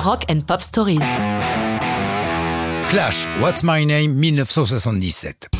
Rock and Pop Stories. Clash, What's My Name, 1977.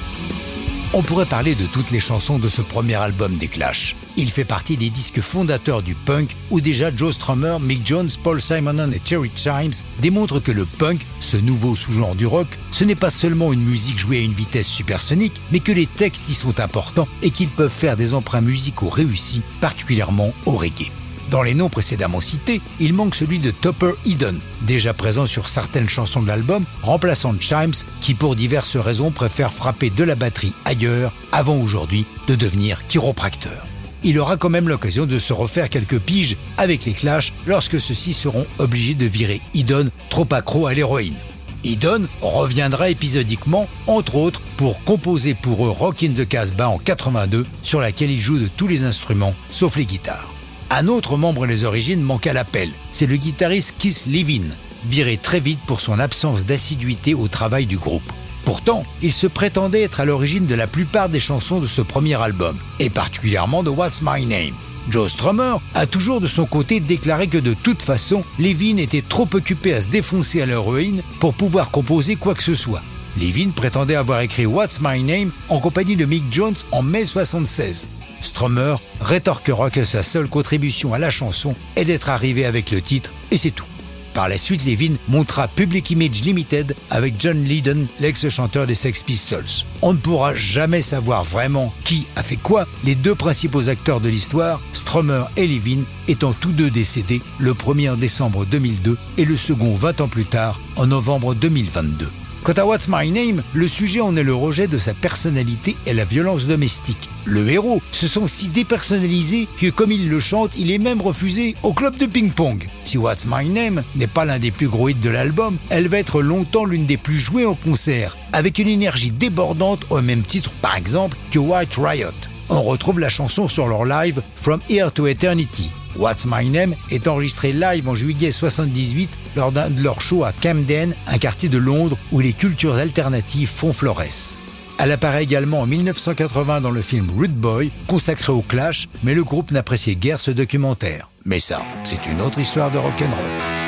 On pourrait parler de toutes les chansons de ce premier album des Clash. Il fait partie des disques fondateurs du punk où déjà Joe Strummer, Mick Jones, Paul Simonon et Cherry Chimes démontrent que le punk, ce nouveau sous-genre du rock, ce n'est pas seulement une musique jouée à une vitesse supersonique, mais que les textes y sont importants et qu'ils peuvent faire des emprunts musicaux réussis, particulièrement au reggae. Dans les noms précédemment cités, il manque celui de Topper Eden, déjà présent sur certaines chansons de l'album, remplaçant Chimes, qui pour diverses raisons préfère frapper de la batterie ailleurs, avant aujourd'hui de devenir chiropracteur. Il aura quand même l'occasion de se refaire quelques piges avec les Clash lorsque ceux-ci seront obligés de virer Eden trop accro à l'héroïne. Eden reviendra épisodiquement, entre autres, pour composer pour eux Rock in the Casbah en 82, sur laquelle il joue de tous les instruments, sauf les guitares. Un autre membre des origines manque à l'appel. C'est le guitariste Keith Levin, viré très vite pour son absence d'assiduité au travail du groupe. Pourtant, il se prétendait être à l'origine de la plupart des chansons de ce premier album, et particulièrement de What's My Name. Joe Strummer a toujours de son côté déclaré que de toute façon, Levin était trop occupé à se défoncer à l'héroïne pour pouvoir composer quoi que ce soit. Levin prétendait avoir écrit What's My Name en compagnie de Mick Jones en mai 76. Strummer rétorquera que sa seule contribution à la chanson est d'être arrivé avec le titre, et c'est tout. Par la suite, Levin montra Public Image Limited avec John Lydon, l'ex-chanteur des Sex Pistols. On ne pourra jamais savoir vraiment qui a fait quoi, les deux principaux acteurs de l'histoire, Strummer et Levin, étant tous deux décédés le 1er décembre 2002 et le second 20 ans plus tard, en novembre 2022. Quant à What's My Name, le sujet en est le rejet de sa personnalité et la violence domestique. Le héros se sent si dépersonnalisé que comme il le chante, il est même refusé au club de ping-pong. Si What's My Name n'est pas l'un des plus gros hits de l'album, elle va être longtemps l'une des plus jouées en concert, avec une énergie débordante au même titre par exemple que White Riot. On retrouve la chanson sur leur live From Here to Eternity. What's My Name est enregistré live en juillet 78 lors d'un de leurs shows à Camden, un quartier de Londres où les cultures alternatives font florès. Elle apparaît également en 1980 dans le film Rude Boy, consacré au Clash, mais le groupe n'appréciait guère ce documentaire. Mais ça, c'est une autre histoire de rock'n'roll.